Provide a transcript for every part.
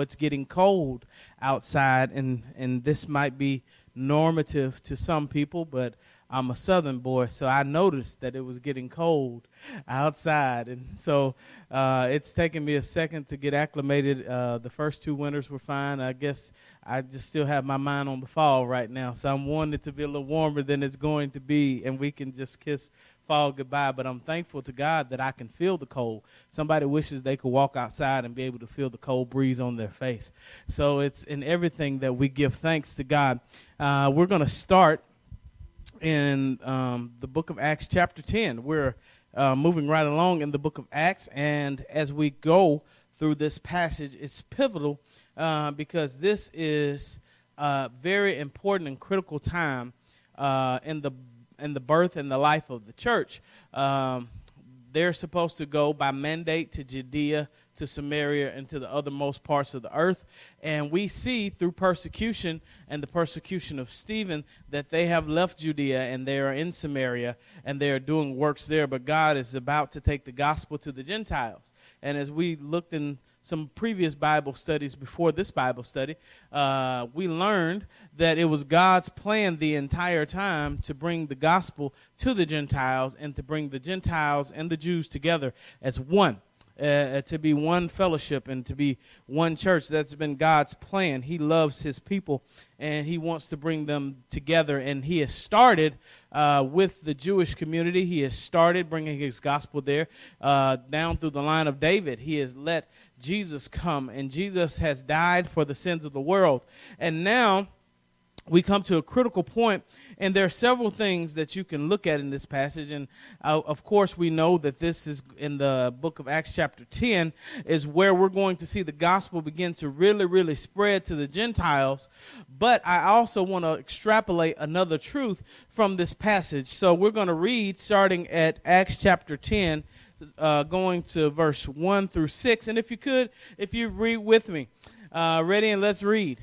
it's getting cold outside, and, and this might be normative to some people, but I'm a southern boy, so I noticed that it was getting cold outside. And so uh, it's taken me a second to get acclimated. Uh, the first two winters were fine. I guess I just still have my mind on the fall right now. So I'm wanting it to be a little warmer than it's going to be, and we can just kiss fall goodbye. But I'm thankful to God that I can feel the cold. Somebody wishes they could walk outside and be able to feel the cold breeze on their face. So it's in everything that we give thanks to God. Uh, we're going to start in um, the book of Acts, chapter 10. We're uh, moving right along in the book of Acts, and as we go through this passage, it's pivotal uh, because this is a very important and critical time uh, in the in the birth and the life of the church. Um, they're supposed to go by mandate to Judea, to Samaria, and to the othermost parts of the earth. And we see through persecution and the persecution of Stephen that they have left Judea and they are in Samaria and they are doing works there. But God is about to take the gospel to the Gentiles. And as we looked in some previous Bible studies before this Bible study, uh, we learned that it was God's plan the entire time to bring the gospel to the Gentiles and to bring the Gentiles and the Jews together as one. Uh, to be one fellowship and to be one church. That's been God's plan. He loves His people and He wants to bring them together. And He has started uh, with the Jewish community. He has started bringing His gospel there uh, down through the line of David. He has let Jesus come, and Jesus has died for the sins of the world. And now we come to a critical point, and there are several things that you can look at in this passage. And uh, of course, we know that this is in the book of Acts, chapter 10, is where we're going to see the gospel begin to really, really spread to the Gentiles. But I also want to extrapolate another truth from this passage. So we're going to read starting at Acts, chapter 10 uh, going to verse 1 through 6. And if you could, if you read with me, uh, ready and let's read.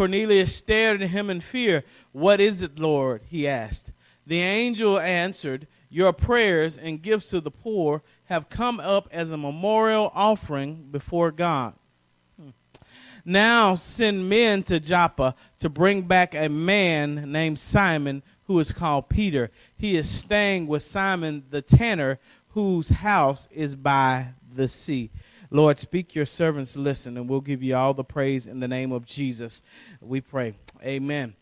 Cornelius stared at him in fear. What is it, Lord? he asked. The angel answered, Your prayers and gifts to the poor have come up as a memorial offering before God. Hmm. Now send men to Joppa to bring back a man named Simon who is called Peter. He is staying with Simon the tanner whose house is by the sea. Lord, speak your servants listen, and we'll give you all the praise in the name of Jesus. We pray. Amen.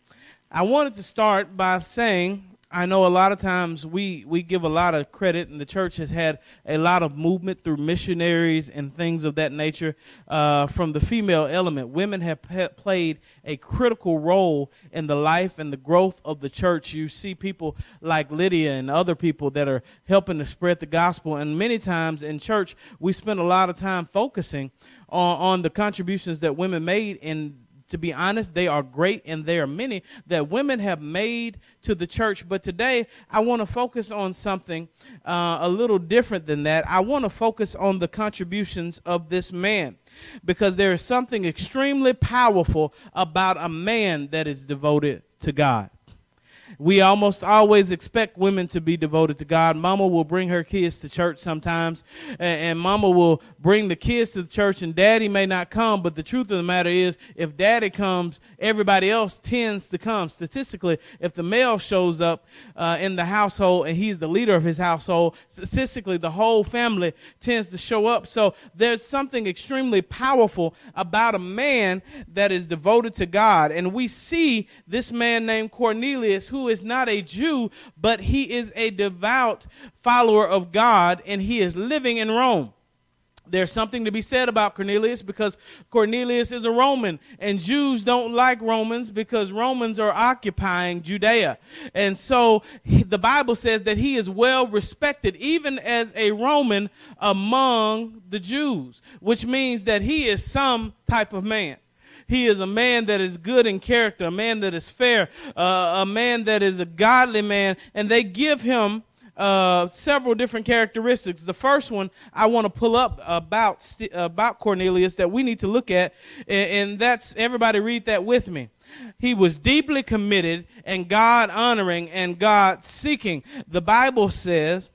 I wanted to start by saying I know a lot of times we, we give a lot of credit, and the church has had a lot of movement through missionaries and things of that nature uh, from the female element. Women have played a critical role in the life and the growth of the church. You see people like Lydia and other people that are helping to spread the gospel, and many times in church, we spend a lot of time focusing on, on the contributions that women made in to be honest, they are great and there are many that women have made to the church. But today, I want to focus on something uh, a little different than that. I want to focus on the contributions of this man because there is something extremely powerful about a man that is devoted to God. We almost always expect women to be devoted to God. Mama will bring her kids to church sometimes, and, and mama will bring the kids to the church, and daddy may not come. But the truth of the matter is, if daddy comes, everybody else tends to come. Statistically, if the male shows up uh, in the household and he's the leader of his household, statistically, the whole family tends to show up. So there's something extremely powerful about a man that is devoted to God. And we see this man named Cornelius who is not a Jew, but he is a devout follower of God and he is living in Rome there's something to be said about Cornelius because Cornelius is a Roman, and Jews don't like Romans because Romans are occupying Judea. And so he, the Bible says that he is well respected, even as a Roman among the Jews, which means that he is some type of man. He is a man that is good in character, a man that is fair, uh, a man that is a godly man. And they give him uh, several different characteristics. The first one I want to pull up about about Cornelius that we need to look at, and, and that's everybody read that with me. He was deeply committed and God honoring and God seeking. The Bible says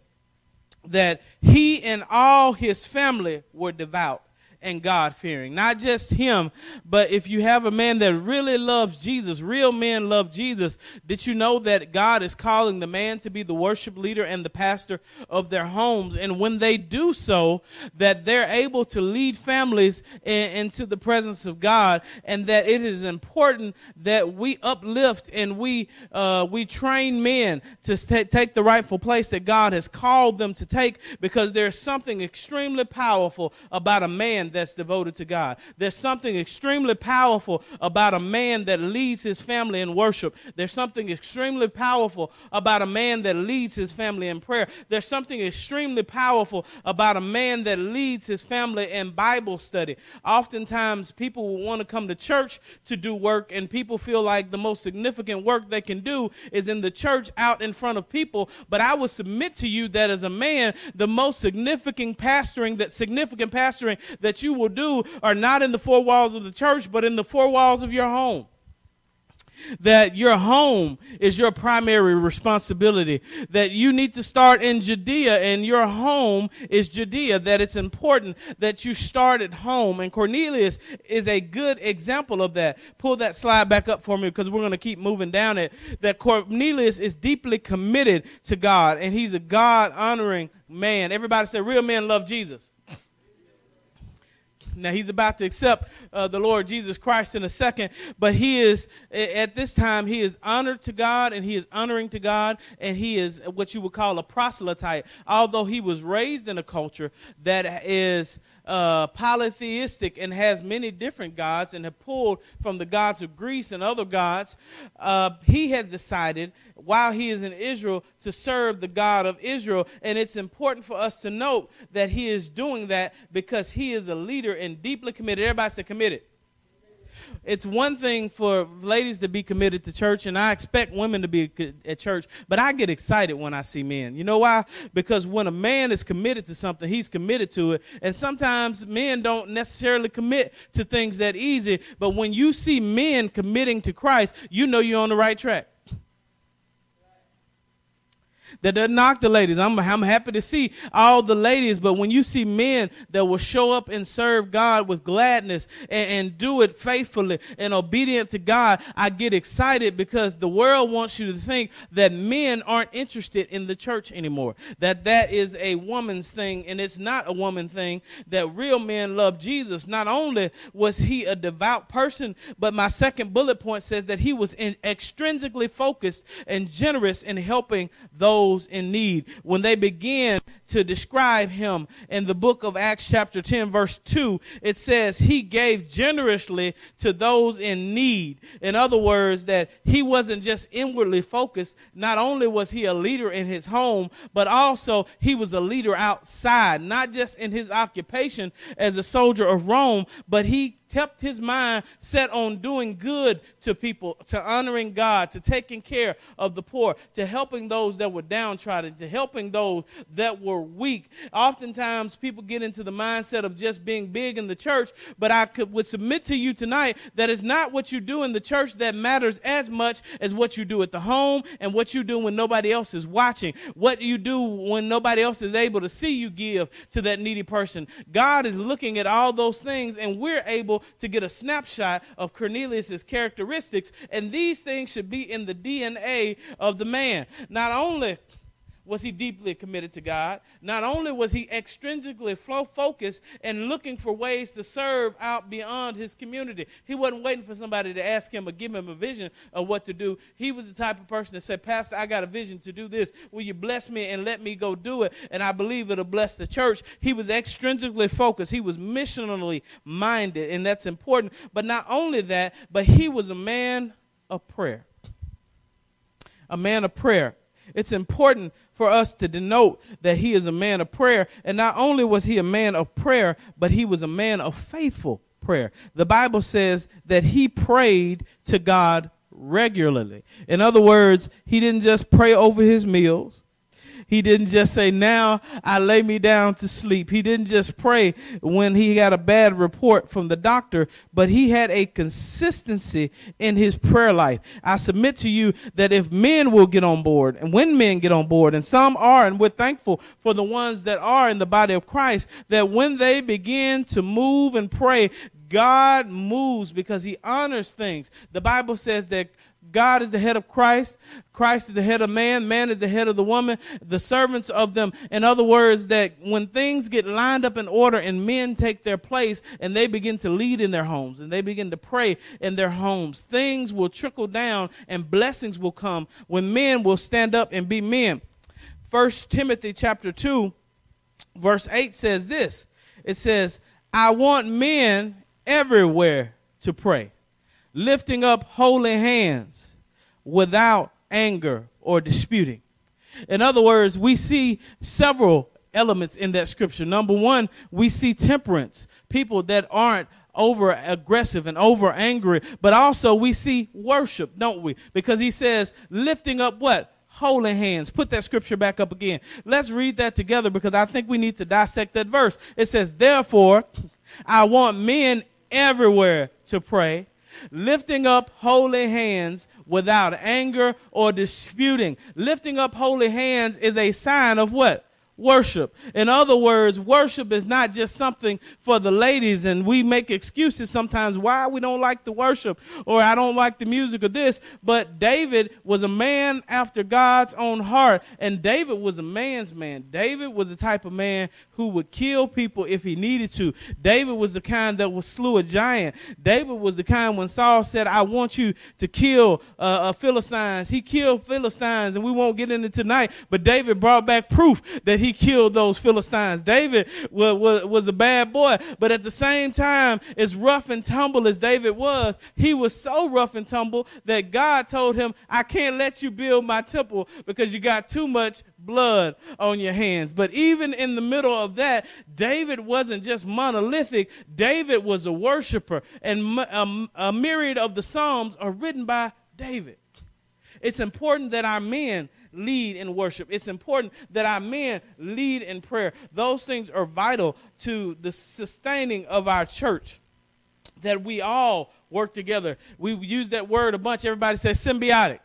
that he and all his family were devout and God fearing. Not just him, but if you have a man that really loves Jesus, real men love Jesus, did you know that God is calling the man to be the worship leader and the pastor of their homes? And when they do so, that they're able to lead families in, into the presence of God, and that it is important that we uplift and we uh, we train men to st- take the rightful place that God has called them to take, because there's something extremely powerful about a man that's devoted to God. There's something extremely powerful about a man that leads his family in worship. There's something extremely powerful about a man that leads his family in prayer. There's something extremely powerful about a man that leads his family in Bible study. Oftentimes, people will want to come to church to do work, and people feel like the most significant work they can do is in the church out in front of people. But I would submit to you that as a man, the most significant pastoring that significant pastoring that you will do are not in the four walls of the church, but in the four walls of your home that your home is your primary responsibility, that you need to start in Judea and your home is Judea, that it's important that you start at home. And Cornelius is a good example of that. Pull that slide back up for me because we're going to keep moving down it. That Cornelius is deeply committed to God and he's a God honoring man. Everybody say real men love Jesus. Now he's about to accept uh, the Lord Jesus Christ in a second, but he is at this time he is honored to God and he is honoring to God and he is what you would call a proselyte. Although he was raised in a culture that is uh, polytheistic and has many different gods and have pulled from the gods of Greece and other gods, uh, he has decided while he is in Israel to serve the God of Israel. And it's important for us to note that he is doing that because he is a leader and deeply committed. Everybody say committed it's one thing for ladies to be committed to church, and I expect women to be at church, but I get excited when I see men. You know why? Because when a man is committed to something, he's committed to it. And sometimes men don't necessarily commit to things that easy, but when you see men committing to Christ, you know you're on the right track that doesn't knock the ladies. I'm, I'm happy to see all the ladies, but when you see men that will show up and serve God with gladness and, and do it faithfully and obedient to God, I get excited because the world wants you to think that men aren't interested in the church anymore. That that is a woman's thing, and it's not a woman thing. That real men love Jesus. Not only was he a devout person, but my second bullet point says that he was in, extrinsically focused and generous in helping those those in need. When they begin to describe him in the book of Acts, chapter 10, verse 2, it says, He gave generously to those in need. In other words, that he wasn't just inwardly focused. Not only was he a leader in his home, but also he was a leader outside, not just in his occupation as a soldier of Rome, but he kept his mind set on doing good to people, to honoring God, to taking care of the poor, to helping those that were downtrodden, to helping those that were weak. Oftentimes, people get into the mindset of just being big in the church, but I could, would submit to you tonight that it's not what you do in the church that matters as much as what you do at the home and what you do when nobody else is watching, what you do when nobody else is able to see you give to that needy person. God is looking at all those things, and we're able to get a snapshot of Cornelius's characteristics, and these things should be in the DNA of the man. Not only was he deeply committed to God. Not only was he extrinsically flow focused and looking for ways to serve out beyond his community, he wasn't waiting for somebody to ask him or give him a vision of what to do. He was the type of person that said, Pastor, I got a vision to do this. Will you bless me and let me go do it? And I believe it'll bless the church. He was extrinsically focused, he was missionally minded, and that's important. But not only that, but he was a man of prayer. A man of prayer. It's important for us to denote that he is a man of prayer. And not only was he a man of prayer, but he was a man of faithful prayer. The Bible says that he prayed to God regularly. In other words, he didn't just pray over his meals. He didn't just say, Now I lay me down to sleep. He didn't just pray when he got a bad report from the doctor, but he had a consistency in his prayer life. I submit to you that if men will get on board, and when men get on board, and some are, and we're thankful for the ones that are in the body of Christ, that when they begin to move and pray, God moves because he honors things. The Bible says that God is the head of Christ. Christ is the head of man. Man is the head of the woman. The servants of them. In other words, that when things get lined up in order and men take their place and they begin to lead in their homes and they begin to pray in their homes, things will trickle down and blessings will come when men will stand up and be men. First Timothy chapter 2, verse 8 says this. It says, I want men everywhere to pray lifting up holy hands without anger or disputing. In other words, we see several elements in that scripture. Number one, we see temperance, people that aren't over aggressive and over angry, but also we see worship, don't we? Because he says, lifting up what? Holy hands. Put that scripture back up again. Let's read that together because I think we need to dissect that verse. It says, Therefore, I want men everywhere to pray lifting up holy hands without anger or disputing. Lifting up holy hands is a sign of what? Worship. In other words, worship is not just something for the ladies, and we make excuses sometimes why we don't like the worship or I don't like the music or this. But David was a man after God's own heart, and David was a man's man. David was the type of man who would kill people if he needed to. David was the kind that would slew a giant. David was the kind when Saul said, I want you to kill uh, uh, Philistines. He killed Philistines, and we won't get into tonight, but David brought back proof that he killed those Philistines. David was, was, was a bad boy, but at the same time, as rough and tumble as David was, he was so rough and tumble that God told him, I can't let you build my temple because you got too much blood on your hands. But even in the middle of that, David wasn't just monolithic, David was a worshiper, and a, a myriad of the Psalms are written by David. It's important that our men lead in worship. It's important that our men lead in prayer. Those things are vital to the sustaining of our church. That we all work together. We use that word a bunch. Everybody says symbiotic.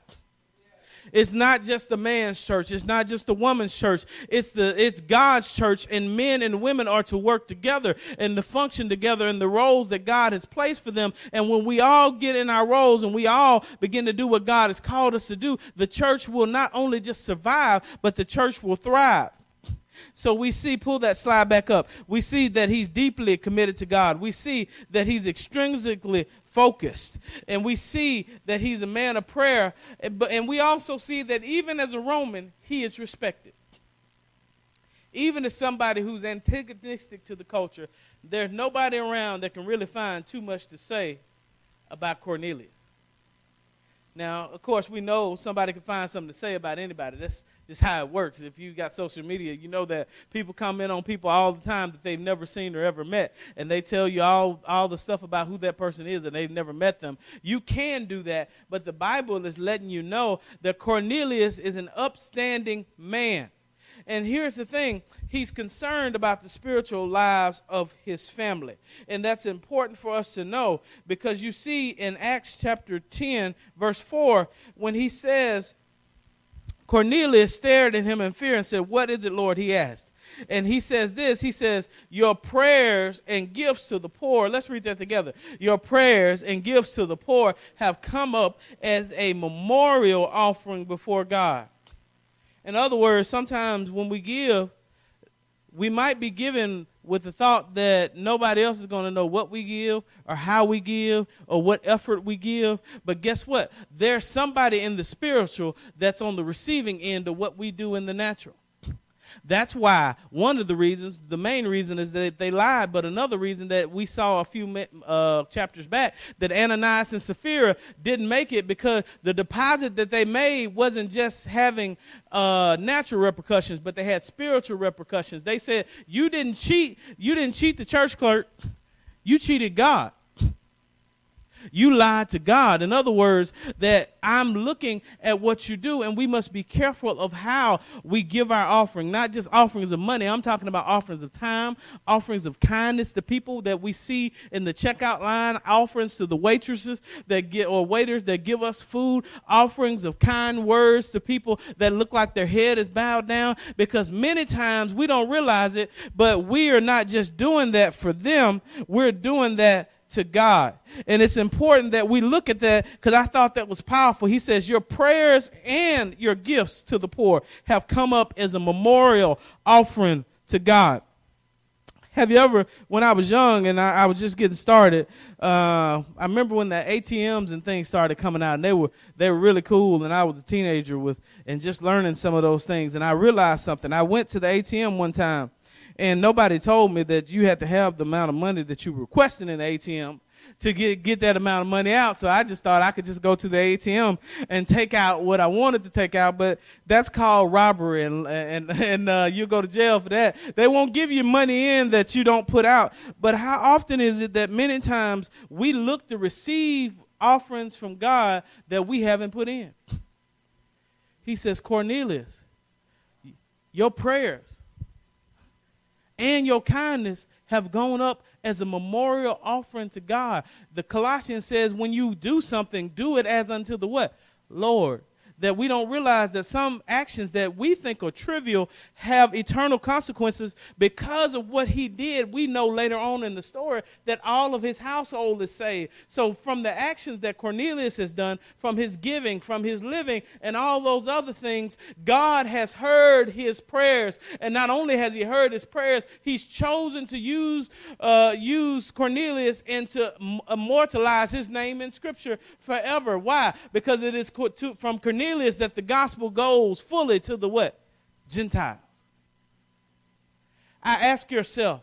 It's not just the man's church. It's not just the woman's church. It's the it's God's church, and men and women are to work together and to function together in the roles that God has placed for them. And when we all get in our roles and we all begin to do what God has called us to do, the church will not only just survive, but the church will thrive. So we see, pull that slide back up. We see that he's deeply committed to God. We see that he's extrinsically focused. And we see that he's a man of prayer. And we also see that even as a Roman, he is respected. Even as somebody who's antagonistic to the culture, there's nobody around that can really find too much to say about Cornelius. Now, of course, we know somebody can find something to say about anybody. That's just how it works. If you got social media, you know that people comment on people all the time that they've never seen or ever met, and they tell you all, all the stuff about who that person is, and they've never met them. You can do that, but the Bible is letting you know that Cornelius is an upstanding man. And here's the thing he's concerned about the spiritual lives of his family. And that's important for us to know because you see in Acts chapter 10, verse 4, when he says, Cornelius stared at him in fear and said, What is it, Lord? He asked. And he says this He says, Your prayers and gifts to the poor, let's read that together. Your prayers and gifts to the poor have come up as a memorial offering before God. In other words, sometimes when we give, we might be giving with the thought that nobody else is going to know what we give or how we give or what effort we give. But guess what? There's somebody in the spiritual that's on the receiving end of what we do in the natural. That's why one of the reasons, the main reason is that they lied, but another reason that we saw a few uh, chapters back that Ananias and Sapphira didn't make it because the deposit that they made wasn't just having uh, natural repercussions, but they had spiritual repercussions. They said, "You didn't cheat. You didn't cheat the church clerk." You cheated God. You lied to God. In other words, that I'm looking at what you do, and we must be careful of how we give our offering, not just offerings of money. I'm talking about offerings of time, offerings of kindness to people that we see in the checkout line, offerings to the waitresses that get or waiters that give us food, offerings of kind words to people that look like their head is bowed down. Because many times we don't realize it, but we are not just doing that for them, we're doing that to God. And it's important that we look at that because I thought that was powerful. He says, Your prayers and your gifts to the poor have come up as a memorial offering to God. Have you ever, when I was young and I, I was just getting started, uh, I remember when the ATMs and things started coming out, and they were they were really cool. And I was a teenager with and just learning some of those things. And I realized something. I went to the ATM one time, and nobody told me that you had to have the amount of money that you requested in the ATM to get get that amount of money out. So I just thought I could just go to the ATM and take out what I wanted to take out. But that's called robbery, and and and uh, you go to jail for that. They won't give you money in that you don't put out. But how often is it that many times we look to receive offerings from God that we haven't put in? He says, Cornelius, your prayers and your kindness have gone up as a memorial offering to God. The Colossians says, when you do something, do it as unto the what? Lord that we don't realize that some actions that we think are trivial have eternal consequences because of what he did. We know later on in the story that all of his household is saved. So, from the actions that Cornelius has done, from his giving, from his living, and all those other things, God has heard his prayers. And not only has he heard his prayers, he's chosen to use, uh, use Cornelius and to immortalize his name in Scripture forever. Why? Because it is from Cornelius Cornelius that the gospel goes fully to the what? Gentiles. I ask yourself,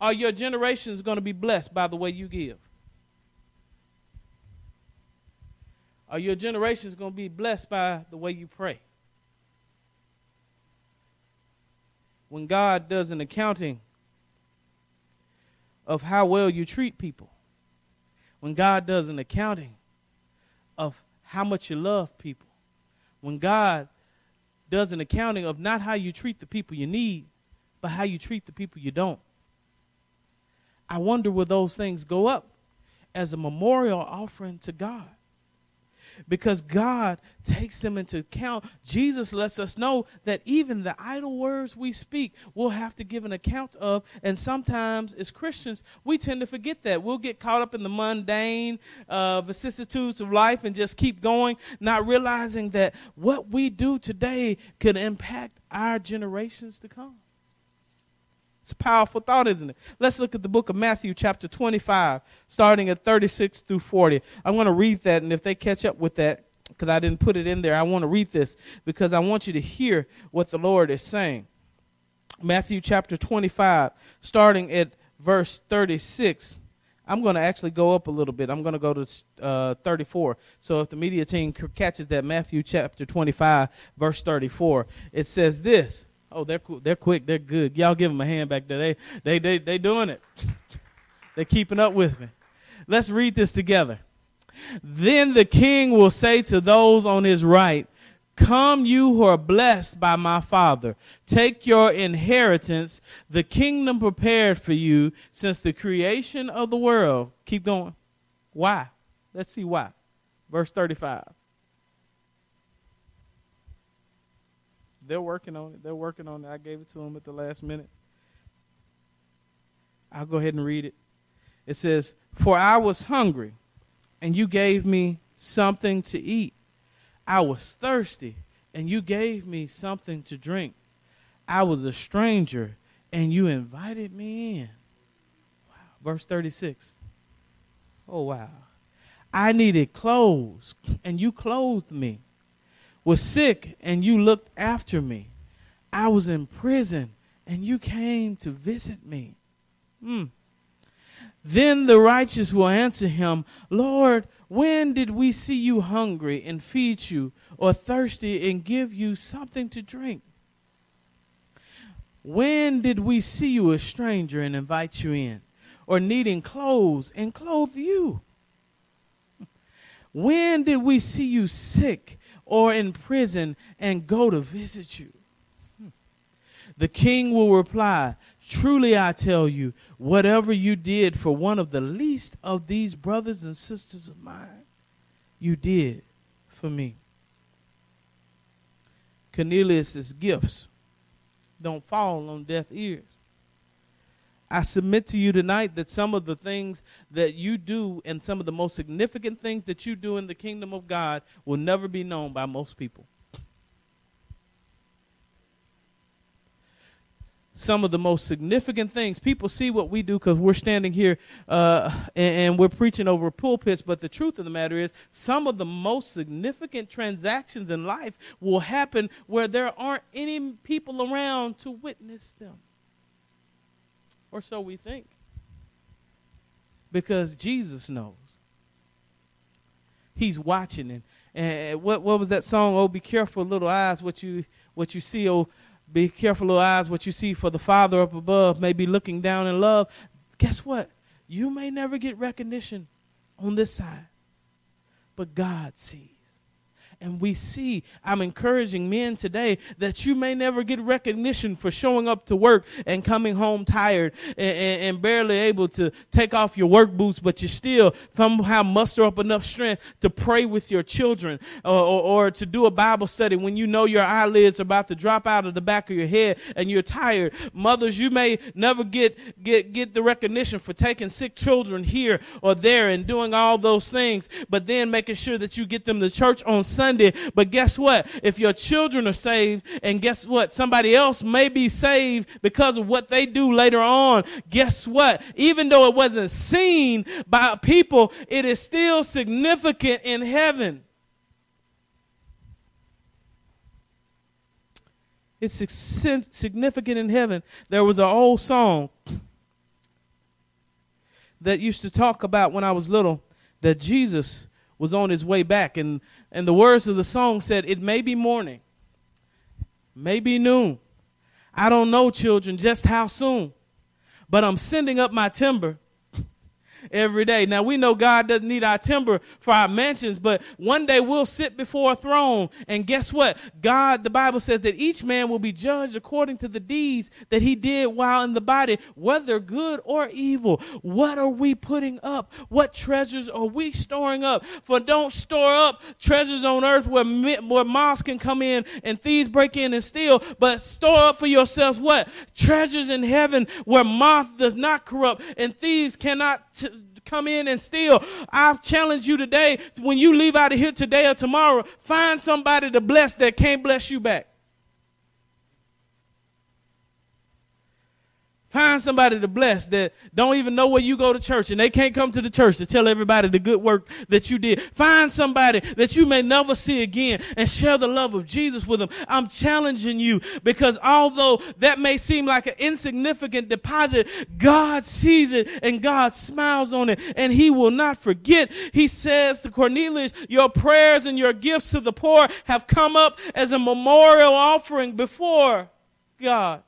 are your generations going to be blessed by the way you give? Are your generations going to be blessed by the way you pray? When God does an accounting of how well you treat people, when God does an accounting of how much you love people, when God does an accounting of not how you treat the people you need, but how you treat the people you don't. I wonder will those things go up as a memorial offering to God because God takes them into account. Jesus lets us know that even the idle words we speak, we'll have to give an account of. And sometimes, as Christians, we tend to forget that. We'll get caught up in the mundane uh, vicissitudes of life and just keep going, not realizing that what we do today could impact our generations to come. It's a powerful thought, isn't it? Let's look at the book of Matthew, chapter 25, starting at 36 through 40. I'm going to read that, and if they catch up with that, because I didn't put it in there, I want to read this because I want you to hear what the Lord is saying. Matthew chapter 25, starting at verse 36. I'm going to actually go up a little bit. I'm going to go to uh, 34. So if the media team catches that, Matthew chapter 25, verse 34, it says this. Oh, they're cool. They're quick. They're good. Y'all give them a hand back there. They they they they doing it. They're keeping up with me. Let's read this together. Then the king will say to those on his right, Come, you who are blessed by my Father. Take your inheritance, the kingdom prepared for you since the creation of the world. Keep going. Why? Let's see why. Verse 35. They're working on it. They're working on it. I gave it to them at the last minute. I'll go ahead and read it. It says, For I was hungry, and you gave me something to eat. I was thirsty, and you gave me something to drink. I was a stranger, and you invited me in. Wow. Verse 36. Oh, wow. I needed clothes, and you clothed me was sick and you looked after me. I was in prison and you came to visit me. Hmm. Then the righteous will answer him, Lord, when did we see you hungry and feed you, or thirsty and give you something to drink? When did we see you a stranger and invite you in, or needing clothes and clothe you? When did we see you sick or in prison and go to visit you? Hmm. The king will reply, Truly I tell you, whatever you did for one of the least of these brothers and sisters of mine, you did for me. Cornelius' gifts don't fall on deaf ears. I submit to you tonight that some of the things that you do and some of the most significant things that you do in the kingdom of God will never be known by most people. some of the most significant things. People see what we do because we're standing here uh, and, and, we're preaching over pulpits, but the truth of the matter is, some of the most significant transactions in life will happen where there aren't any people around to witness them. Or so we think. Because Jesus knows. He's watching. And, and what, what was that song? Oh, be careful, little eyes, what you, what you see. Oh, be careful, little eyes, what you see, for the Father up above may be looking down in love. Guess what? You may never get recognition on this side, but God sees and we see. I'm encouraging men today that you may never get recognition for showing up to work and coming home tired and, and, and barely able to take off your work boots, but you still somehow muster up enough strength to pray with your children or, or, or to do a Bible study when you know your eyelids are about to drop out of the back of your head and you're tired. Mothers, you may never get, get, get the recognition for taking sick children here or there and doing all those things, but then making sure that you get them to church on Sunday Sunday. But guess what? If your children are saved, and guess what? Somebody else may be saved because of what they do later on. Guess what? Even though it wasn't seen by people, it is still significant in heaven. It's significant in heaven. There was an old song that used to talk about when I was little that Jesus was on his way back. And, and the words of the song said, It may be morning, may be noon. I don't know, children, just how soon. But I'm sending up my timber every day. Now we know God doesn't need our timber for our mansions, but one day we'll sit before a throne. And guess what? God, the Bible says that each man will be judged according to the deeds that he did while in the body, whether good or evil. What are we putting up? What treasures are we storing up? For don't store up treasures on earth where, where moths can come in and thieves break in and steal, but store up for yourselves what? Treasures in heaven where moth does not corrupt and thieves cannot come in and steal. I challenge you today, when you leave out of here today or tomorrow, find somebody to bless that can't bless you back. Find somebody to bless that don't even know where you go to church and they can't come to the church to tell everybody the good work that you did. Find somebody that you may never see again and share the love of Jesus with them. I'm challenging you because although that may seem like an insignificant deposit, God sees it and God smiles on it and he will not forget. He says to Cornelius, your prayers and your gifts to the poor have come up as a memorial offering before God.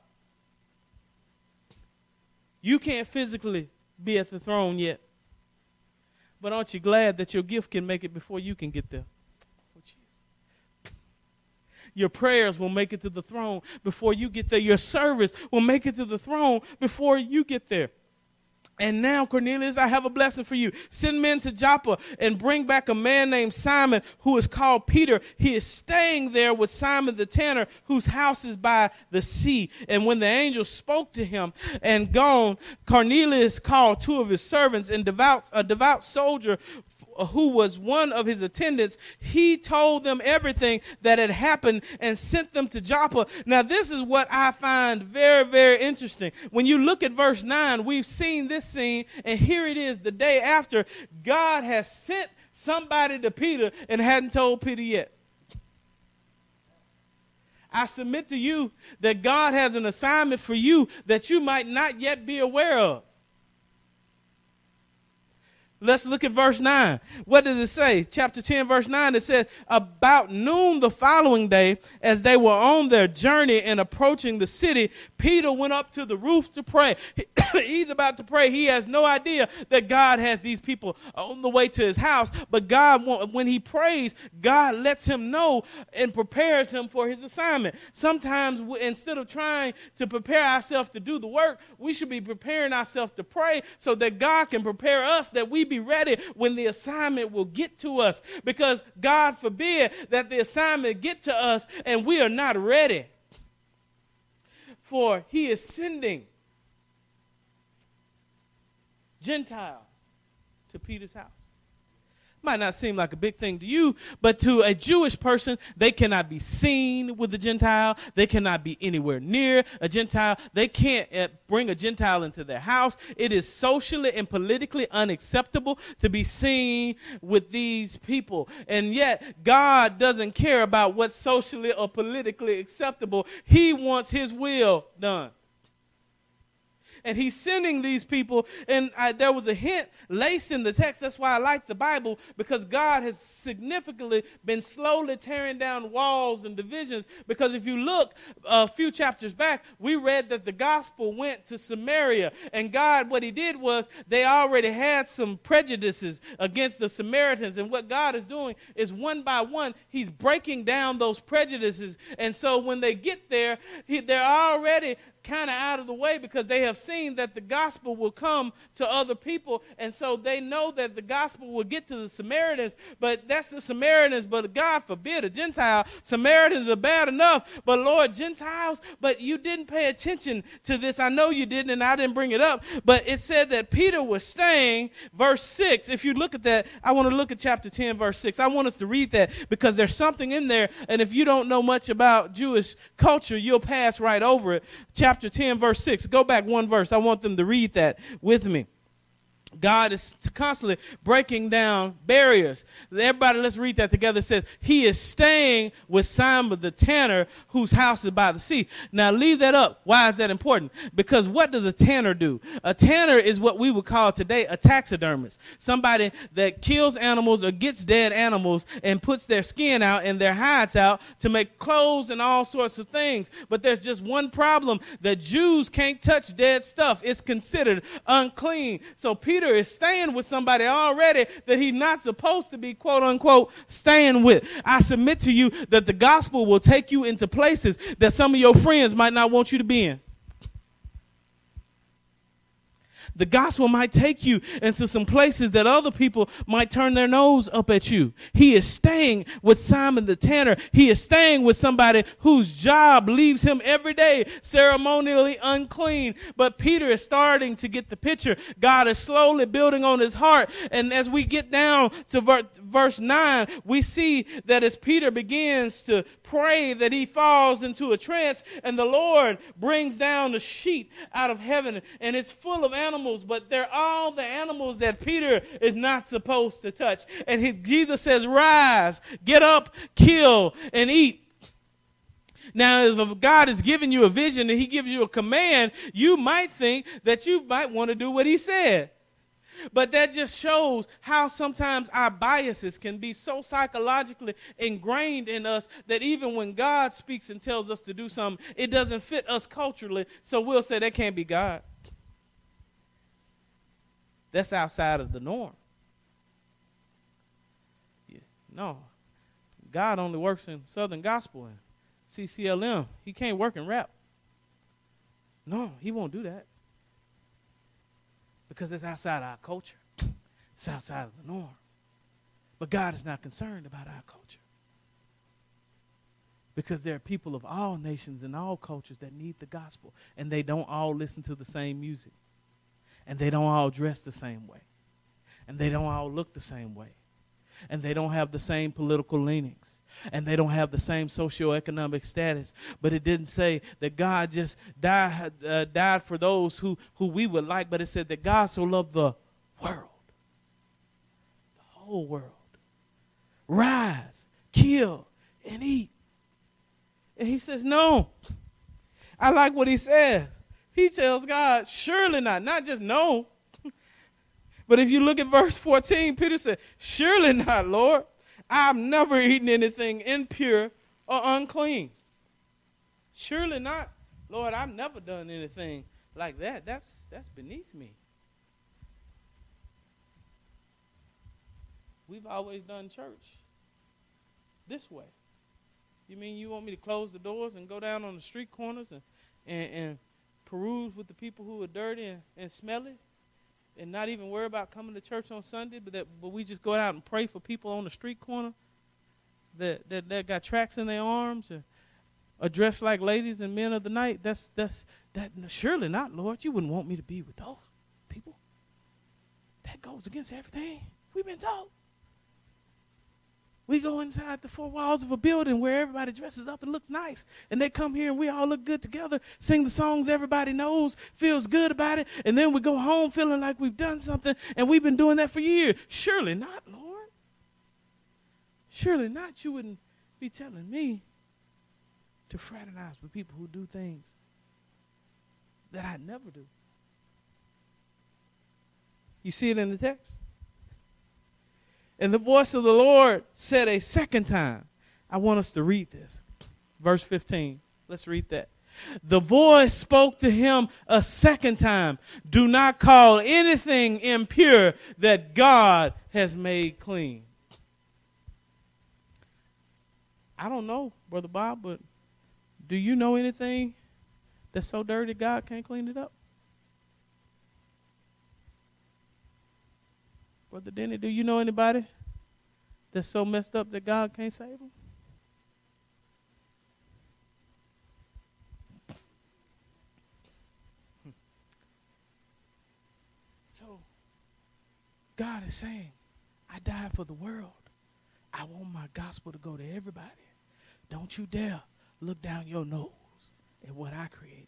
You can't physically be at the throne yet. But aren't you glad that your gift can make it before you can get there? Your prayers will make it to the throne before you get there. Your service will make it to the throne before you get there. And now, Cornelius, I have a blessing for you. Send men to Joppa and bring back a man named Simon who is called Peter. He is staying there with Simon the tanner, whose house is by the sea. And when the angel spoke to him and gone, Cornelius called two of his servants and devout, a devout soldier Uh, who was one of his attendants, he told them everything that had happened and sent them to Joppa. Now, this is what I find very, very interesting. When you look at verse 9, we've seen this scene, and here it is the day after God has sent somebody to Peter and hadn't told Peter yet. I submit to you that God has an assignment for you that you might not yet be aware of. Let's look at verse 9. What does it say? Chapter 10, verse 9, it says, About noon the following day, as they were on their journey and approaching the city, Peter went up to the roof to pray. He's about to pray. He has no idea that God has these people on the way to his house. But God, when he prays, God lets him know and prepares him for his assignment. Sometimes, instead of trying to prepare ourselves to do the work, we should be preparing ourselves to pray so that God can prepare us that we be ready when the assignment will get to us. Because God forbid that the assignment get to us and we are not ready. For he is sending Gentiles to Peter's house. Might not seem like a big thing to you, but to a Jewish person, they cannot be seen with a Gentile. They cannot be anywhere near a Gentile. They can't uh, bring a Gentile into their house. It is socially and politically unacceptable to be seen with these people. And yet, God doesn't care about what's socially or politically acceptable. He wants His will done and he's sending these people. And I, there was a hint laced in the text. That's why I like the Bible, because God has significantly been slowly tearing down walls and divisions. Because if you look uh, a few chapters back, we read that the gospel went to Samaria. And God, what he did was they already had some prejudices against the Samaritans. And what God is doing is one by one, he's breaking down those prejudices. And so when they get there, he, they're already kind of out of the way because they have seen that the gospel will come to other people. And so they know that the gospel will get to the Samaritans, but that's the Samaritans, but God forbid a Gentile. Samaritans are bad enough, but Lord, Gentiles, but you didn't pay attention to this. I know you didn't, and I didn't bring it up, but it said that Peter was staying, verse 6. If you look at that, I want to look at chapter 10, verse 6. I want us to read that because there's something in there, and if you don't know much about Jewish culture, you'll pass right over it. Chapter chapter 10, verse 6. Go back one verse. I want them to read that with me. God is constantly breaking down barriers. Everybody, let's read that together. It says, He is staying with Simon the tanner, whose house is by the sea. Now, leave that up. Why is that important? Because what does a tanner do? A tanner is what we would call today a taxidermist. Somebody that kills animals or gets dead animals and puts their skin out and their hides out to make clothes and all sorts of things. But there's just one problem that Jews can't touch dead stuff, it's considered unclean. So, Peter Peter is staying with somebody already that he's not supposed to be, quote unquote, staying with. I submit to you that the gospel will take you into places that some of your friends might not want you to be in. The gospel might take you into some places that other people might turn their nose up at you. He is staying with Simon the tanner. He is staying with somebody whose job leaves him every day ceremonially unclean. But Peter is starting to get the picture. God is slowly building on his heart. And as we get down to ver- verse 9, we see that as Peter begins to pray that he falls into a trance and the Lord brings down a sheet out of heaven and it's full of animals, but they're all the animals that Peter is not supposed to touch. And he, Jesus says, Rise, get up, kill, and eat. Now, if God is giving you a vision and He gives you a command, you might think that you might want to do what He said. But that just shows how sometimes our biases can be so psychologically ingrained in us that even when God speaks and tells us to do something, it doesn't fit us culturally. So we'll say that can't be God. That's outside of the norm. No. God only works in Southern Gospel and CCLM. He can't work in rap. No, he won't do that because it's outside our culture, it's outside of the norm. But God is not concerned about our culture. Because there are people of all nations and all cultures that need the gospel, and they don't all listen to the same music, and they don't all dress the same way, and they don't all look the same way, and they don't have the same political leanings and they don't have the same socioeconomic status. But it didn't say that God just died, uh, died for those who, who we would like, but it said that God so loved the world, the whole world. Rise, kill, and eat. And he says, No. I like what he says. He tells God, Surely not. Not just no, But if you look at verse 14, Peter said, Surely not, Lord. I've never eaten anything impure or unclean. Surely not. Lord, I've never done anything like that. That's that's beneath me. We've always done church this way. You mean you want me to close the doors and go down on the street corners and, and, and peruse with the people who are dirty and, and smelly? And not even worry about coming to church on Sunday, but that but we just go out and pray for people on the street corner that that, that got tracks in their arms and are dressed like ladies and men of the night. That's that's that surely not, Lord. You wouldn't want me to be with those people. That goes against everything we've been taught. We go inside the four walls of a building where everybody dresses up and looks nice. And they come here and we all look good together, sing the songs everybody knows, feels good about it. And then we go home feeling like we've done something. And we've been doing that for years. Surely not, Lord. Surely not. You wouldn't be telling me to fraternize with people who do things that I never do. You see it in the text? And the voice of the Lord said a second time, I want us to read this. Verse 15. Let's read that. The voice spoke to him a second time Do not call anything impure that God has made clean. I don't know, Brother Bob, but do you know anything that's so dirty God can't clean it up? Brother Denny, do you know anybody that's so messed up that God can't save them? Hmm. So, God is saying, I died for the world. I want my gospel to go to everybody. Don't you dare look down your nose at what I created.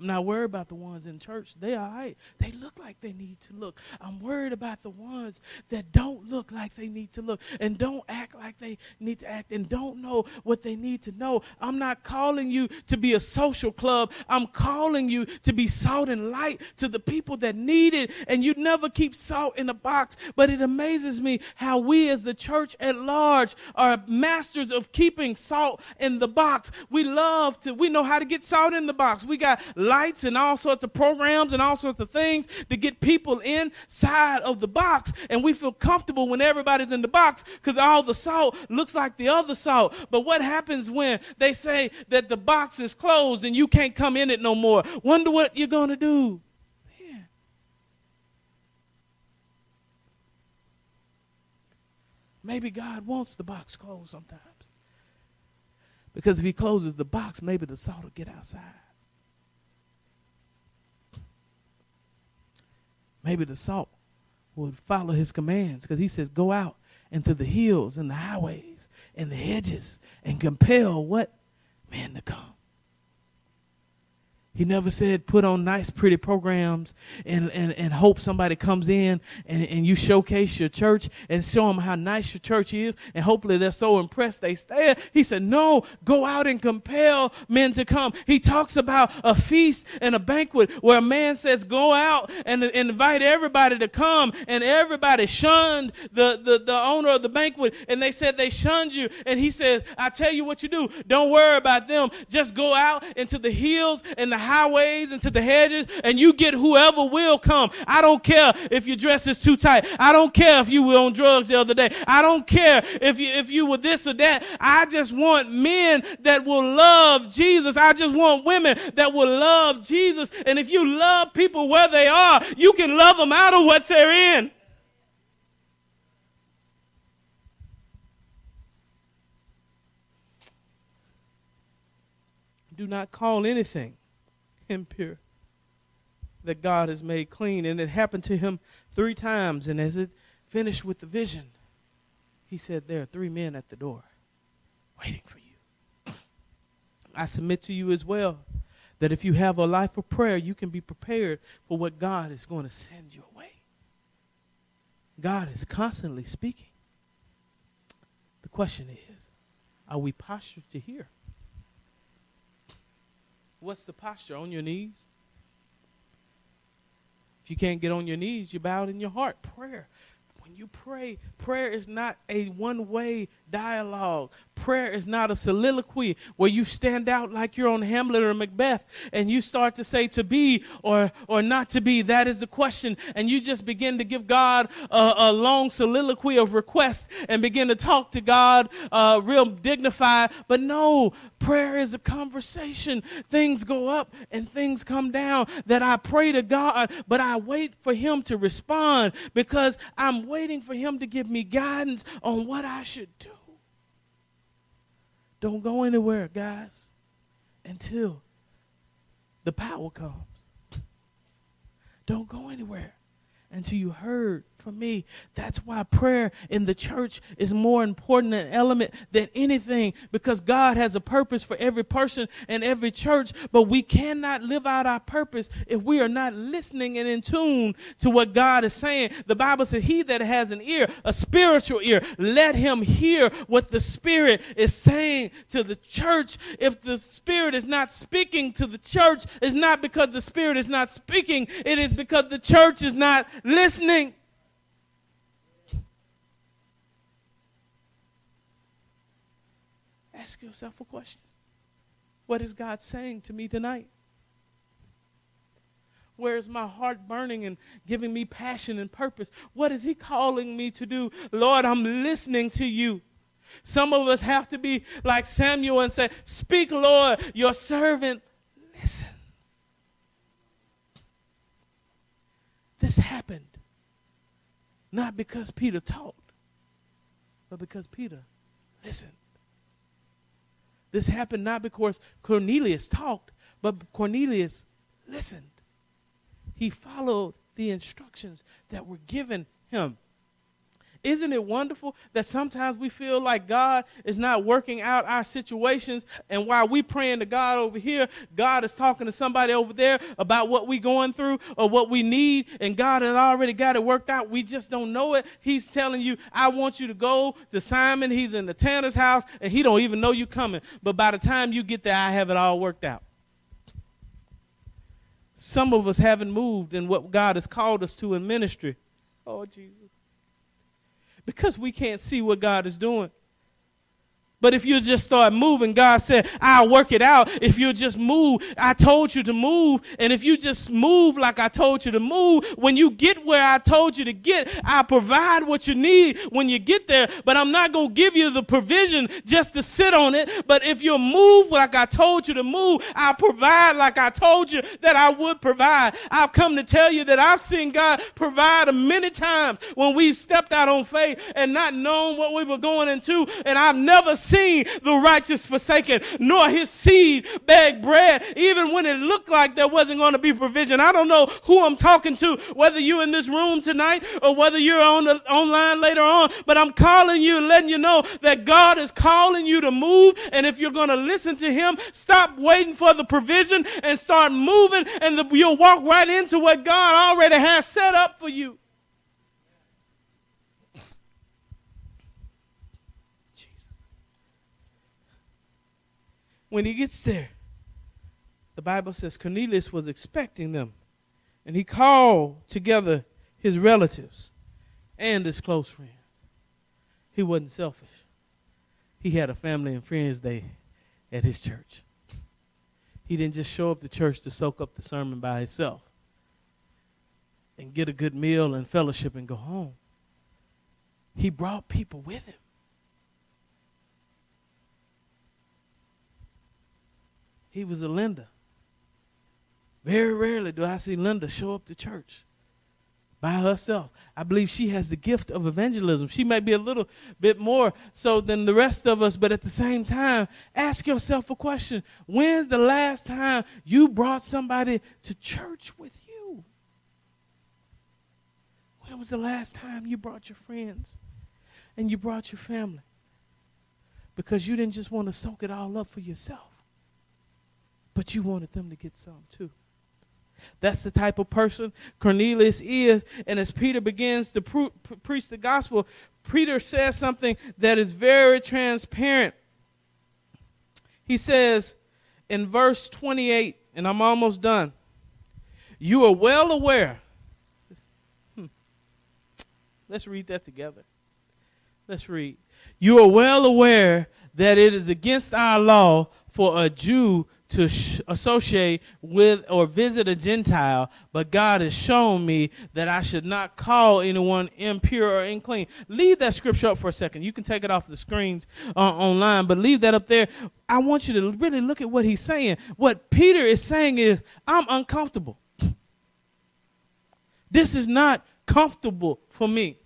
I'm not worried about the ones in church. They all right. They look like they need to look. I'm worried about the ones that don't look like they need to look and don't act like they need to act and don't know what they need to know. I'm not calling you to be a social club. I'm calling you to be salt and light to the people that need it. And you never keep salt in a box. But it amazes me how we as the church at large are masters of keeping salt in the box. We love to, we know how to get salt in the box. We got lights and all sorts of programs and all sorts of things to get people inside of the box. And we feel comfortable when everybody's in the box because all the salt looks like the other salt. But what happens when they say that the box is closed and you can't come in it no more? Wonder what you're going to do. Maybe God wants the box closed sometimes. Because if he closes the box, maybe the salt will get outside. Maybe the salt would follow his commands because he says, Go out into the hills and the highways and the hedges and compel what? Man to come. He never said put on nice, pretty programs and, and, and hope somebody comes in and, and you showcase your church and show them how nice your church is. And hopefully they're so impressed they stay. He said, no, go out and compel men to come. He talks about a feast and a banquet where a man says, go out and, and invite everybody to come. And everybody shunned the, the, the owner of the banquet. And they said they shunned you. And he says, I tell you what you do. Don't worry about them. Just go out into the hills and the highways and to the hedges, and you get whoever will come. I don't care if your dress is too tight. I don't care if you were on drugs the other day. I don't care if you if you were this or that. I just want men that will love Jesus. I just want women that will love Jesus. And if you love people where they are, you can love them out of what they're in. do not call anything impure that God has made clean. And it happened to him three times. And as it finished with the vision, he said, There are three men at the door waiting for you. I submit to you as well that if you have a life of prayer, you can be prepared for what God is going to send your way. God is constantly speaking. The question is, are we postured to hear? What's the posture? On your knees? If you can't get on your knees, you bow in your heart. Prayer you pray, prayer is not a one way dialogue. Prayer is not a soliloquy where you stand out like you're on Hamlet or Macbeth and you start to say to be or, or not to be. That is the question. And you just begin to give God a, a long soliloquy of request and begin to talk to God uh, real dignified. But no, prayer is a conversation. Things go up and things come down. That I pray to God, but I wait for Him to respond because I'm waiting for Him to give me guidance on what I should do. Don't go anywhere, guys, until the power comes. Don't go anywhere until you heard from me. That's why prayer in the church is more important an element than anything because God has a purpose for every person and every church, but we cannot live out our purpose if we are not listening and in tune to what God is saying. The Bible says, He that has an ear, a spiritual ear, let him hear what the Spirit is saying to the church. If the Spirit is not speaking to the church, it's not because the Spirit is not speaking, it is because the church is not listening. Ask yourself a question What is God saying to me tonight? Where is my heart burning and giving me passion and purpose? What is He calling me to do? Lord, I'm listening to you. Some of us have to be like Samuel and say, Speak, Lord, your servant listens. This happened not because Peter talked, but because Peter listened. This happened not because Cornelius talked, but Cornelius listened. He followed the instructions that were given him. Isn't it wonderful that sometimes we feel like God is not working out our situations, and while we praying to God over here, God is talking to somebody over there about what we going through or what we need, and God has already got it worked out. We just don't know it. He's telling you, "I want you to go to Simon. He's in the tanner's house, and he don't even know you coming. But by the time you get there, I have it all worked out." Some of us haven't moved in what God has called us to in ministry. Oh, Jesus. Because we can't see what God is doing. But if you just start moving, God said, I'll work it out. If you just move, I told you to move. And if you just move like I told you to move, when you get where I told you to get, I'll provide what you need when you get there. But I'm not going to give you the provision just to sit on it. But if you move like I told you to move, I'll provide like I told you that I would provide. I've come to tell you that I've seen God provide many times when we've stepped out on faith and not known what we were going into. And I've never the righteous forsaken, nor his seed beg bread, even when it looked like there wasn't going to be provision. I don't know who I'm talking to, whether you're in this room tonight or whether you're on the online later on, but I'm calling you and letting you know that God is calling you to move. And if you're going to listen to him, stop waiting for the provision and start moving, and the, you'll walk right into what God already has set up for you. When he gets there, the Bible says Cornelius was expecting them. And he called together his relatives and his close friends. He wasn't selfish. He had a family and friends day at his church. He didn't just show up to church to soak up the sermon by himself and get a good meal and fellowship and go home. He brought people with him. He was a lender. Very rarely do I see Linda show up to church by herself. I believe she has the gift of evangelism. She might be a little bit more so than the rest of us, but at the same time, ask yourself a question. When's the last time you brought somebody to church with you? When was the last time you brought your friends and you brought your family? Because you didn't just want to soak it all up for yourself but you wanted them to get some too. That's the type of person Cornelius is. And as Peter begins to pre- preach the gospel, Peter says something that is very transparent. He says in verse 28, and I'm almost done, you are well aware hmm. Let's read that together. Let's read. You are well aware that it is against our law for a Jew to sh- associate with or visit a Gentile, but God has shown me that I should not call anyone impure or unclean. Leave that scripture up for a second. You can take it off the screens uh, online, but leave that up there. I want you to really look at what he's saying. What Peter is saying is, I'm uncomfortable. This is not comfortable for me.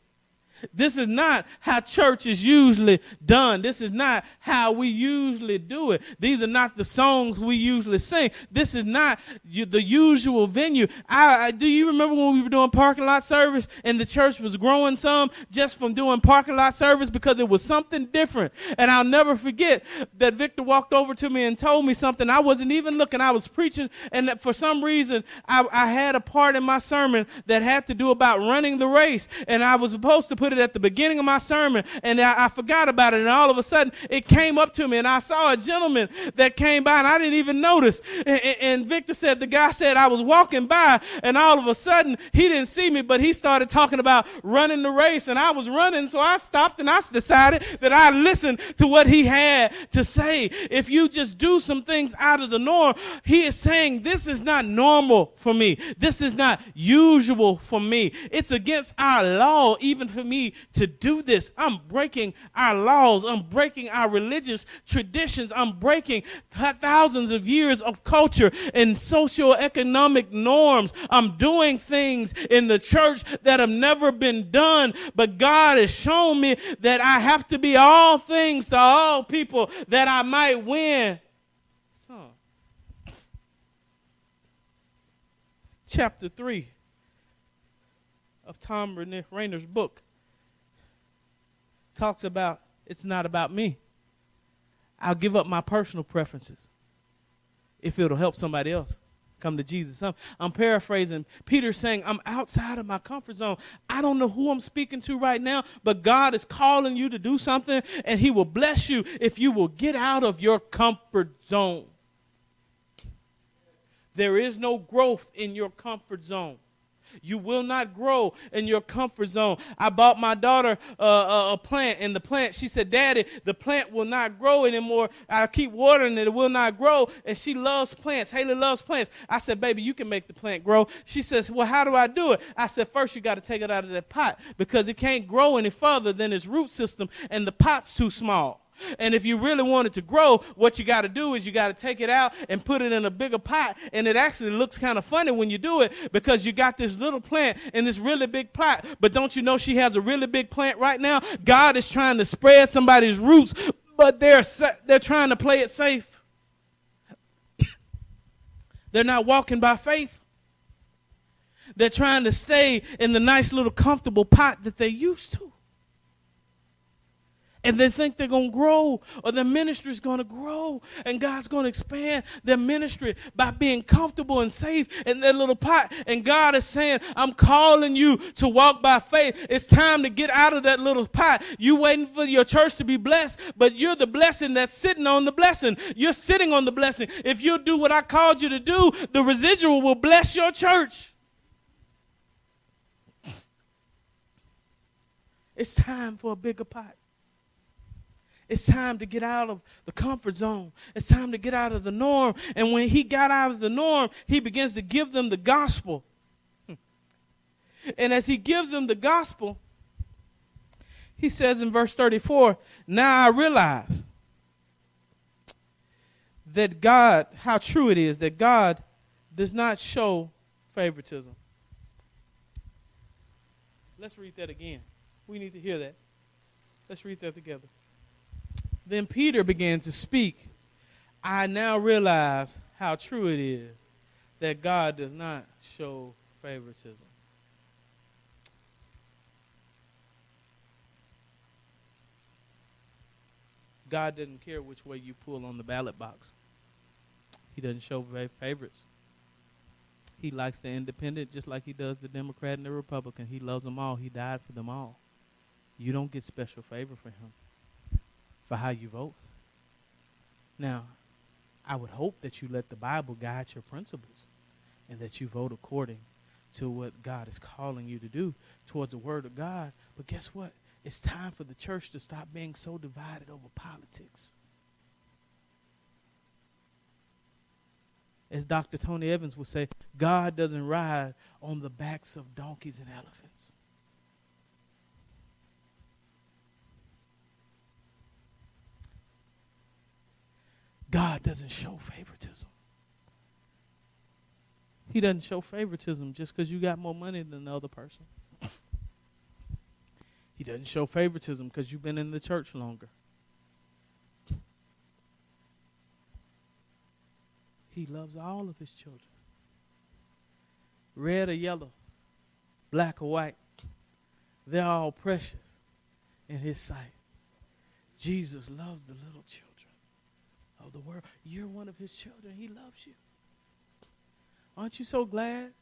This is not how church is usually done. This is not how we usually do it. These are not the songs we usually sing. This is not the usual venue. I, I, do you remember when we were doing parking lot service and the church was growing some just from doing parking lot service because it was something different? And I'll never forget that Victor walked over to me and told me something. I wasn't even looking. I was preaching, and for some reason I, I had a part in my sermon that had to do about running the race, and I was supposed to put it at the beginning of my sermon and I, I, forgot about it. And all of a sudden it came up to me and I saw a gentleman that came by and I didn't even notice. And, and Victor said, the guy said, I was walking by and all of a sudden he didn't see me, but he started talking about running the race and I was running. So I stopped and I decided that I listened to what he had to say. If you just do some things out of the norm, he is saying this is not normal for me. This is not usual for me. It's against our law, even for me to do this. I'm breaking our laws. I'm breaking our religious traditions. I'm breaking thousands of years of culture and socio-economic norms. I'm doing things in the church that have never been done. But God has shown me that I have to be all things to all people that I might win. So, chapter 3 of Thom Rainer's book talks about it's not about me. I'll give up my personal preferences if it'll help somebody else come to Jesus. I'm, I'm paraphrasing. Peter saying, I'm outside of my comfort zone. I don't know who I'm speaking to right now, but God is calling you to do something, and He will bless you if you will get out of your comfort zone. There is no growth in your comfort zone. You will not grow in your comfort zone. I bought my daughter uh, a, a, plant, and the plant, she said, Daddy, the plant will not grow anymore. I keep watering it, it will not grow. And she loves plants. Haley loves plants. I said, Baby, you can make the plant grow. She says, Well, how do I do it? I said, First, you got to take it out of that pot because it can't grow any further than its root system, and the pot's too small. And if you really want it to grow, what you got to do is you got to take it out and put it in a bigger pot. And it actually looks kind of funny when you do it because you got this little plant in this really big pot. But don't you know she has a really big plant right now? God is trying to spread somebody's roots, but they're, they're trying to play it safe. they're not walking by faith. They're trying to stay in the nice little comfortable pot that they used to and they think they're going to grow or their ministry is going to grow and God's going to expand their ministry by being comfortable and safe in their little pot. And God is saying, I'm calling you to walk by faith. It's time to get out of that little pot. You waiting for your church to be blessed, but you're the blessing that's sitting on the blessing. You're sitting on the blessing. If you do what I called you to do, the residual will bless your church. It's time for a bigger pot. It's time to get out of the comfort zone. It's time to get out of the norm. And when he got out of the norm, he begins to give them the gospel. And as he gives them the gospel, he says in verse 34 Now I realize that God, how true it is that God does not show favoritism. Let's read that again. We need to hear that. Let's read that together. Then Peter began to speak. I now realize how true it is that God does not show favoritism. God doesn't care which way you pull on the ballot box. He doesn't show favorites. He likes the independent just like he does the Democrat and the Republican. He loves them all. He died for them all. You don't get special favor for him for how you vote. Now, I would hope that you let the Bible guide your principles and that you vote according to what God is calling you to do towards the Word of God. But guess what? It's time for the church to stop being so divided over politics. As Dr. Tony Evans would say, God doesn't ride on the backs of donkeys and elephants. God doesn't show favoritism. He doesn't show favoritism just because you got more money than the other person. He doesn't show favoritism because you've been in the church longer. He loves all of his children. Red or yellow, black or white, they're all precious in his sight. Jesus loves the little children of the world. You're one of his children. He loves you. Aren't you so glad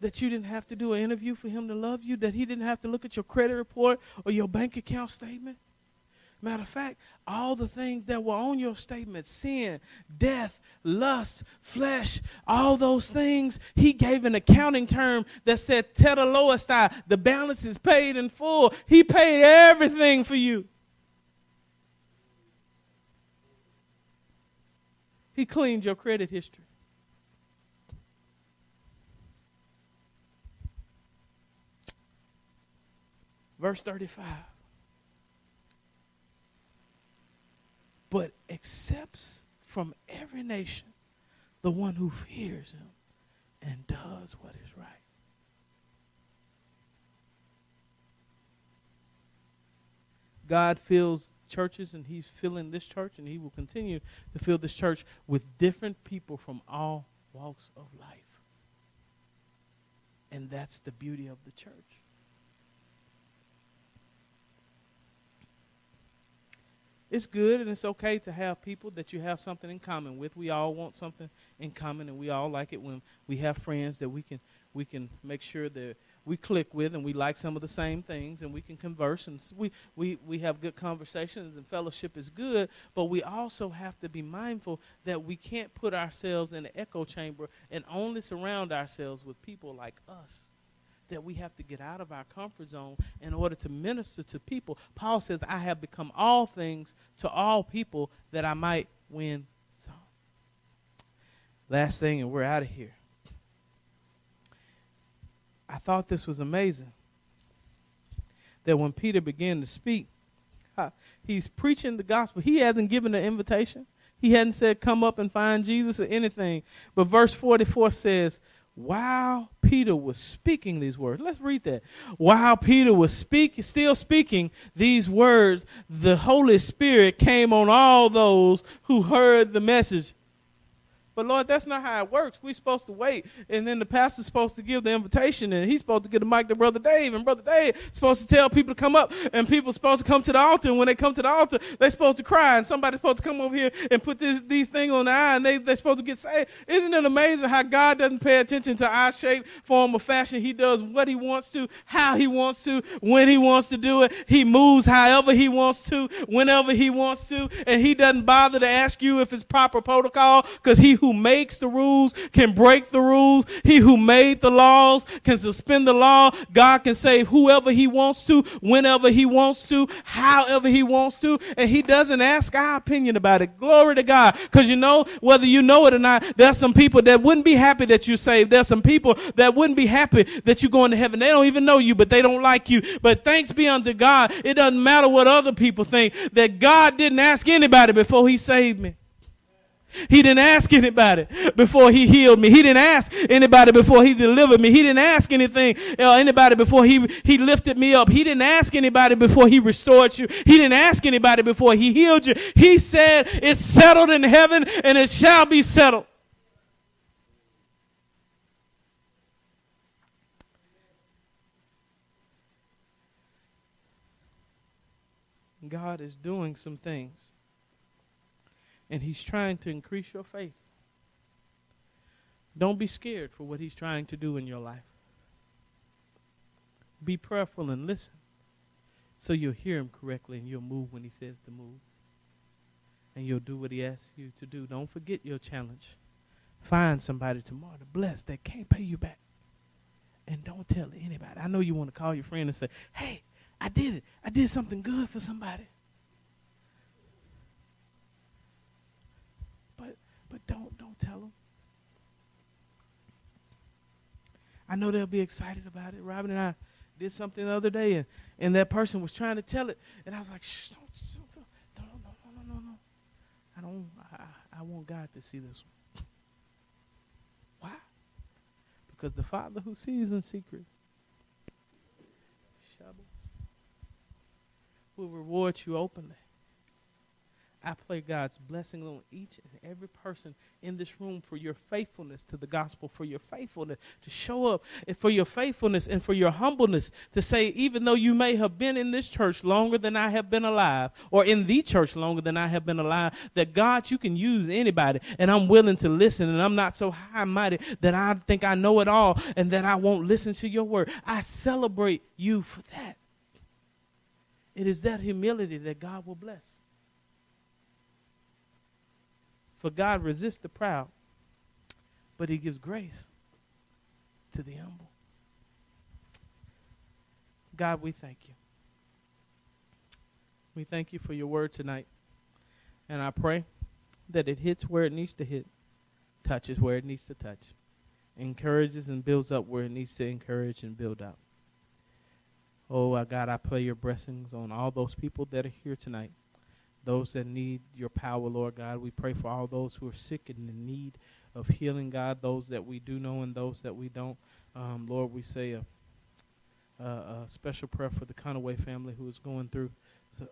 that you didn't have to do an interview for him to love you? That he didn't have to look at your credit report or your bank account statement? Matter of fact, all the things that were on your statement sin, death, lust, flesh, all those things, he gave an accounting term that said tetelestai, the balance is paid in full. He paid everything for you. He cleaned your credit history. Verse 35. But accepts from every nation the one who fears him and does what is right. God fills churches and he's filling this church and he will continue to fill this church with different people from all walks of life. And that's the beauty of the church. it's good and it's okay to have people that you have something in common with. We all want something in common, and we all like it when we have friends that we can we can make sure that we click with and we like some of the same things and we can converse and we, we, we have good conversations and fellowship is good but we also have to be mindful that we can't put ourselves in an echo chamber and only surround ourselves with people like us that we have to get out of our comfort zone in order to minister to people. Paul says, I have become all things to all people that I might win some. Last thing, and we're out of here. I thought this was amazing. That when Peter began to speak, he's preaching the gospel. He hasn't given an invitation. He hadn't said, Come up and find Jesus or anything. But verse 44 says, while Peter was speaking these words, let's read that. While Peter was speak, still speaking these words, the Holy Spirit came on all those who heard the message. But Lord, that's not how it works. We're supposed to wait, and then the pastor's supposed to give the invitation, and he's supposed to get the mic to Brother Dave, and Brother Dave supposed to tell people to come up, and people supposed to come to the altar. And when they come to the altar, they're supposed to cry, and somebody's supposed to come over here and put this, these things on the eye, and they, they're supposed to get saved. Isn't it amazing how God doesn't pay attention to our shape, form, or fashion? He does what he wants to, how he wants to, when he wants to do it. He moves however he wants to, whenever he wants to, and he doesn't bother to ask you if it's proper protocol, because he who makes the rules can break the rules. He who made the laws can suspend the law. God can save whoever he wants to, whenever he wants to, however he wants to, and he doesn't ask our opinion about it. Glory to God. Because you know, whether you know it or not, there's some people that wouldn't be happy that you saved. There's some people that wouldn't be happy that you're going to heaven. They don't even know you, but they don't like you. But thanks be unto God, it doesn't matter what other people think, that God didn't ask anybody before he saved me. He didn't ask anybody before he healed me. He didn't ask anybody before he delivered me. He didn't ask anything, uh, anybody before he, he lifted me up. He didn't ask anybody before he restored you. He didn't ask anybody before he healed you. He said, it's settled in heaven and it shall be settled. God is doing some things and He's trying to increase your faith. Don't be scared for what He's trying to do in your life. Be prayerful and listen so you'll hear Him correctly and you'll move when He says to move. And you'll do what He asks you to do. Don't forget your challenge. Find somebody tomorrow to bless that can't pay you back. and don't tell anybody. I know you want to call your friend and say, hey, I did it. I did something good for somebody. But don't don't tell them. I know they'll be excited about it. Robin and I did something the other day, and, and that person was trying to tell it, and I was like, Shh, don't, don't, no, no, no, no, no. I don't. I, I want God to see this one. Why? Because the Father who sees in secret will reward you openly. I pray God's blessing on each and every person in this room for your faithfulness to the gospel, for your faithfulness to show up, and for your faithfulness and for your humbleness to say, even though you may have been in this church longer than I have been alive, or in the church longer than I have been alive, that God, you can use anybody, and I'm willing to listen, and I'm not so high mighty that I think I know it all and that I won't listen to your word. I celebrate you for that. It is that humility that God will bless. For God resists the proud, but he gives grace to the humble. God, we thank you. We thank you for your word tonight. And I pray that it hits where it needs to hit, touches where it needs to touch, encourages and builds up where it needs to encourage and build up. Oh, uh, God, I pray your blessings on all those people that are here tonight those that need your power, Lord God. We pray for all those who are sick and in need of healing, God, those that we do know and those that we don't. Um, Lord, we say a, a, a, special prayer for the Conaway family who is going through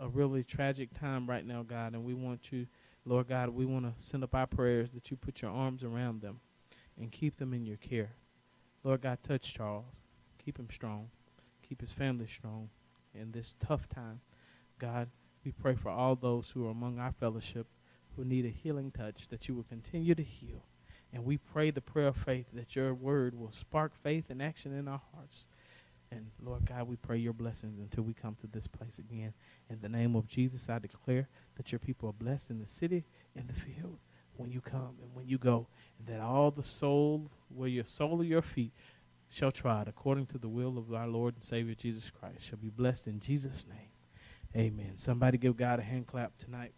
a really tragic time right now, God, and we want you, Lord God, we want to send up our prayers that you put your arms around them and keep them in your care. Lord God, touch Charles. Keep him strong. Keep his family strong in this tough time. God, we pray for all those who are among our fellowship who need a healing touch, that you will continue to heal. And we pray the prayer of faith that your word will spark faith and action in our hearts. And Lord God, we pray your blessings until we come to this place again. In the name of Jesus, I declare that your people are blessed in the city, in the field, when you come and when you go, and that all the soul, where your sole of your feet shall trod, according to the will of our Lord and Savior Jesus Christ, shall be blessed in Jesus' name. Amen. Somebody give God a hand clap tonight.